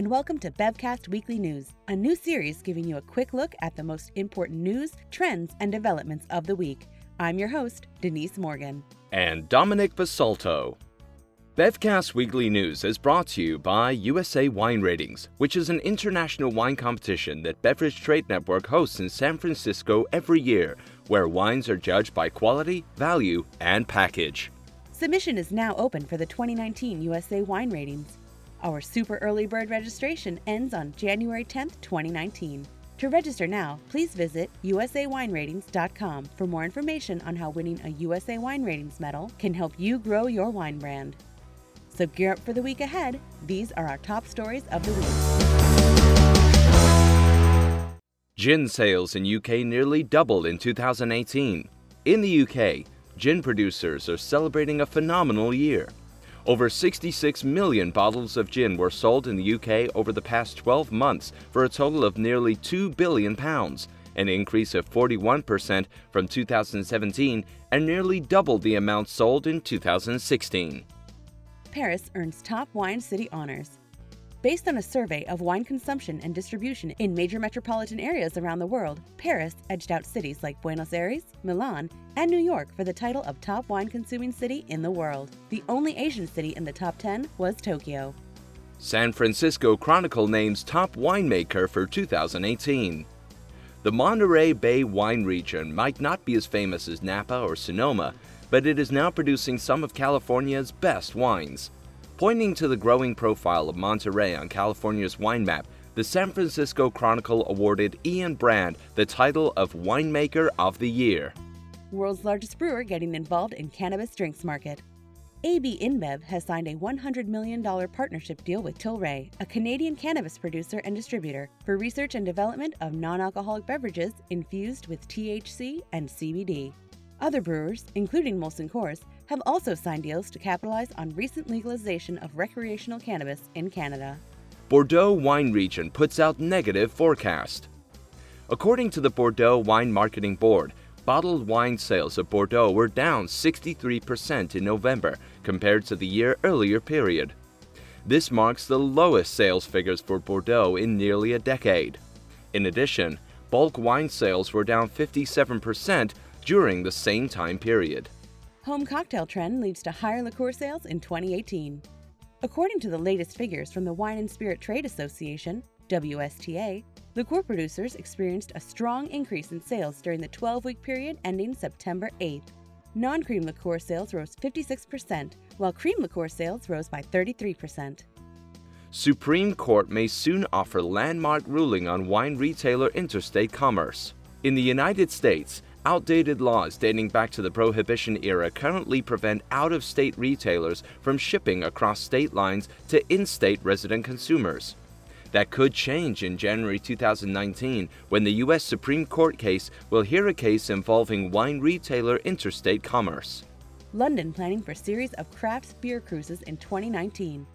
and welcome to Bevcast Weekly News, a new series giving you a quick look at the most important news, trends, and developments of the week. I'm your host, Denise Morgan. And Dominic Basalto. Bevcast Weekly News is brought to you by USA Wine Ratings, which is an international wine competition that Beverage Trade Network hosts in San Francisco every year, where wines are judged by quality, value, and package. Submission is now open for the 2019 USA Wine Ratings. Our super early bird registration ends on January 10th, 2019. To register now, please visit usawineratings.com for more information on how winning a USA Wine Ratings medal can help you grow your wine brand. So gear up for the week ahead. These are our top stories of the week. Gin sales in UK nearly doubled in 2018. In the UK, gin producers are celebrating a phenomenal year. Over 66 million bottles of gin were sold in the UK over the past 12 months for a total of nearly 2 billion pounds, an increase of 41% from 2017 and nearly double the amount sold in 2016. Paris earns top wine city honors. Based on a survey of wine consumption and distribution in major metropolitan areas around the world, Paris edged out cities like Buenos Aires, Milan, and New York for the title of top wine consuming city in the world. The only Asian city in the top 10 was Tokyo. San Francisco Chronicle names top winemaker for 2018. The Monterey Bay wine region might not be as famous as Napa or Sonoma, but it is now producing some of California's best wines. Pointing to the growing profile of Monterey on California's wine map, the San Francisco Chronicle awarded Ian Brand the title of Winemaker of the Year. World's largest brewer getting involved in cannabis drinks market. AB InBev has signed a $100 million partnership deal with Tilray, a Canadian cannabis producer and distributor, for research and development of non alcoholic beverages infused with THC and CBD. Other brewers, including Molson Coors, have also signed deals to capitalize on recent legalization of recreational cannabis in Canada. Bordeaux wine region puts out negative forecast. According to the Bordeaux Wine Marketing Board, bottled wine sales of Bordeaux were down 63% in November compared to the year earlier period. This marks the lowest sales figures for Bordeaux in nearly a decade. In addition, bulk wine sales were down 57% during the same time period. Home cocktail trend leads to higher liqueur sales in 2018. According to the latest figures from the Wine and Spirit Trade Association, WSTA, liqueur producers experienced a strong increase in sales during the 12 week period ending September 8th. Non cream liqueur sales rose 56%, while cream liqueur sales rose by 33%. Supreme Court may soon offer landmark ruling on wine retailer interstate commerce. In the United States, Outdated laws dating back to the Prohibition era currently prevent out of state retailers from shipping across state lines to in state resident consumers. That could change in January 2019 when the U.S. Supreme Court case will hear a case involving wine retailer interstate commerce. London planning for series of craft beer cruises in 2019.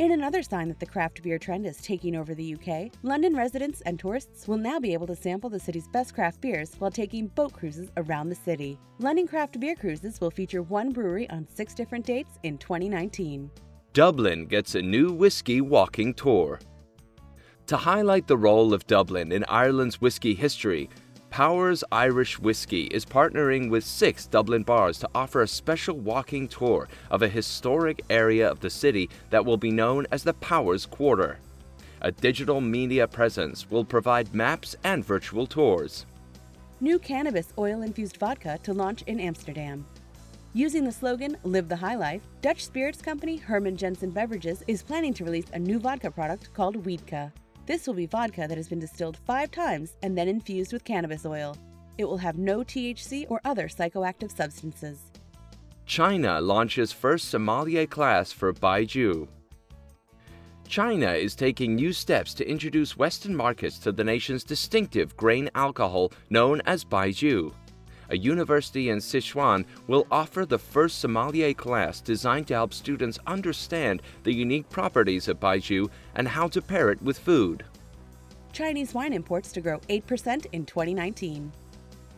In another sign that the craft beer trend is taking over the UK, London residents and tourists will now be able to sample the city's best craft beers while taking boat cruises around the city. London Craft Beer Cruises will feature one brewery on six different dates in 2019. Dublin gets a new whiskey walking tour. To highlight the role of Dublin in Ireland's whiskey history, Powers Irish Whiskey is partnering with six Dublin bars to offer a special walking tour of a historic area of the city that will be known as the Powers Quarter. A digital media presence will provide maps and virtual tours. New cannabis oil infused vodka to launch in Amsterdam. Using the slogan Live the High Life, Dutch spirits company Herman Jansen Beverages is planning to release a new vodka product called Wiedka. This will be vodka that has been distilled five times and then infused with cannabis oil. It will have no THC or other psychoactive substances. China launches first sommelier class for Baijiu. China is taking new steps to introduce Western markets to the nation's distinctive grain alcohol known as Baijiu a university in Sichuan will offer the first sommelier class designed to help students understand the unique properties of baijiu and how to pair it with food. Chinese wine imports to grow 8% in 2019.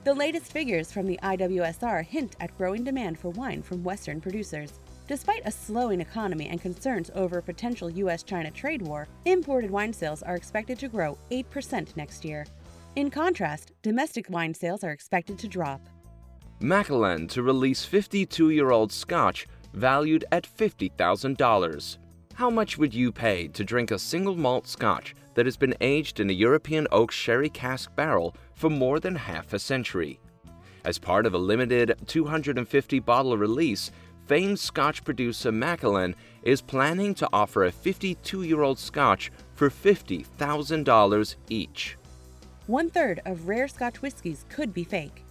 The latest figures from the IWSR hint at growing demand for wine from Western producers. Despite a slowing economy and concerns over a potential US China trade war, imported wine sales are expected to grow 8% next year. In contrast, domestic wine sales are expected to drop. Macallan to release 52 year old scotch valued at $50,000. How much would you pay to drink a single malt scotch that has been aged in a European oak sherry cask barrel for more than half a century? As part of a limited 250 bottle release, famed Scotch producer Macallan is planning to offer a 52 year old Scotch for $50,000 each. One third of rare Scotch whiskies could be fake.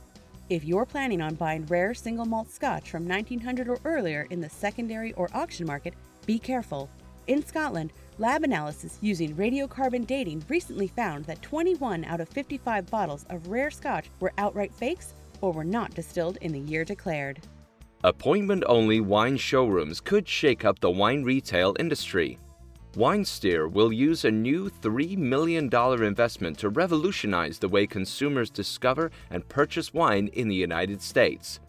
If you're planning on buying rare single malt Scotch from 1900 or earlier in the secondary or auction market, be careful. In Scotland, lab analysis using radiocarbon dating recently found that 21 out of 55 bottles of rare Scotch were outright fakes or were not distilled in the year declared. Appointment only wine showrooms could shake up the wine retail industry. Winestyr will use a new $3 million investment to revolutionize the way consumers discover and purchase wine in the United States.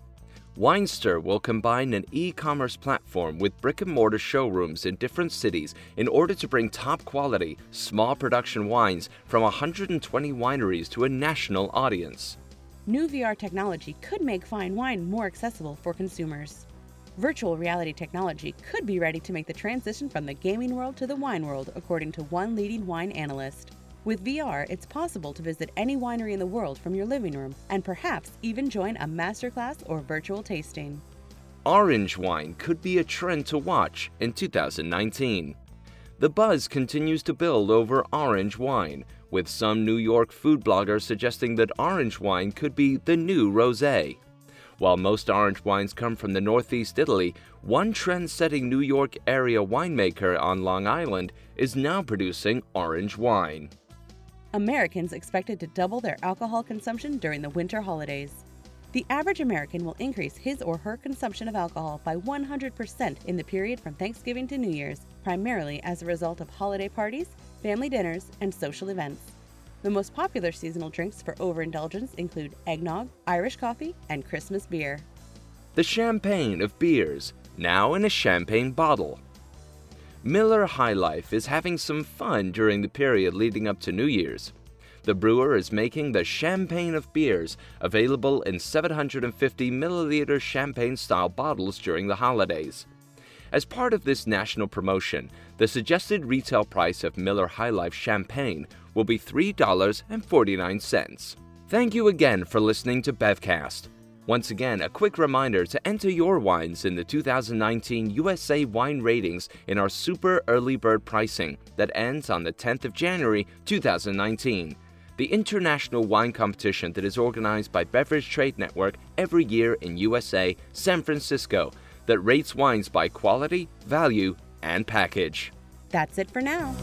Winestyr will combine an e commerce platform with brick and mortar showrooms in different cities in order to bring top quality, small production wines from 120 wineries to a national audience new VR technology could make fine wine more accessible for consumers. Virtual reality technology could be ready to make the transition from the gaming world to the wine world, according to one leading wine analyst. With VR, it's possible to visit any winery in the world from your living room and perhaps even join a masterclass or virtual tasting. Orange wine could be a trend to watch in 2019. The buzz continues to build over orange wine, with some New York food bloggers suggesting that orange wine could be the new rosé. While most orange wines come from the Northeast Italy, one trend setting New York area winemaker on Long Island is now producing orange wine. Americans expected to double their alcohol consumption during the winter holidays. The average American will increase his or her consumption of alcohol by 100% in the period from Thanksgiving to New Year's, primarily as a result of holiday parties, family dinners, and social events. The most popular seasonal drinks for overindulgence include eggnog, Irish coffee, and Christmas beer. The champagne of beers, now in a champagne bottle. Miller High Life is having some fun during the period leading up to New Year's. The brewer is making the champagne of beers available in 750 milliliter champagne style bottles during the holidays. As part of this national promotion, the suggested retail price of Miller High Life champagne will be $3.49. Thank you again for listening to Bevcast. Once again, a quick reminder to enter your wines in the 2019 USA Wine Ratings in our super early bird pricing that ends on the 10th of January 2019. The international wine competition that is organized by Beverage Trade Network every year in USA, San Francisco, that rates wines by quality, value, and package. That's it for now.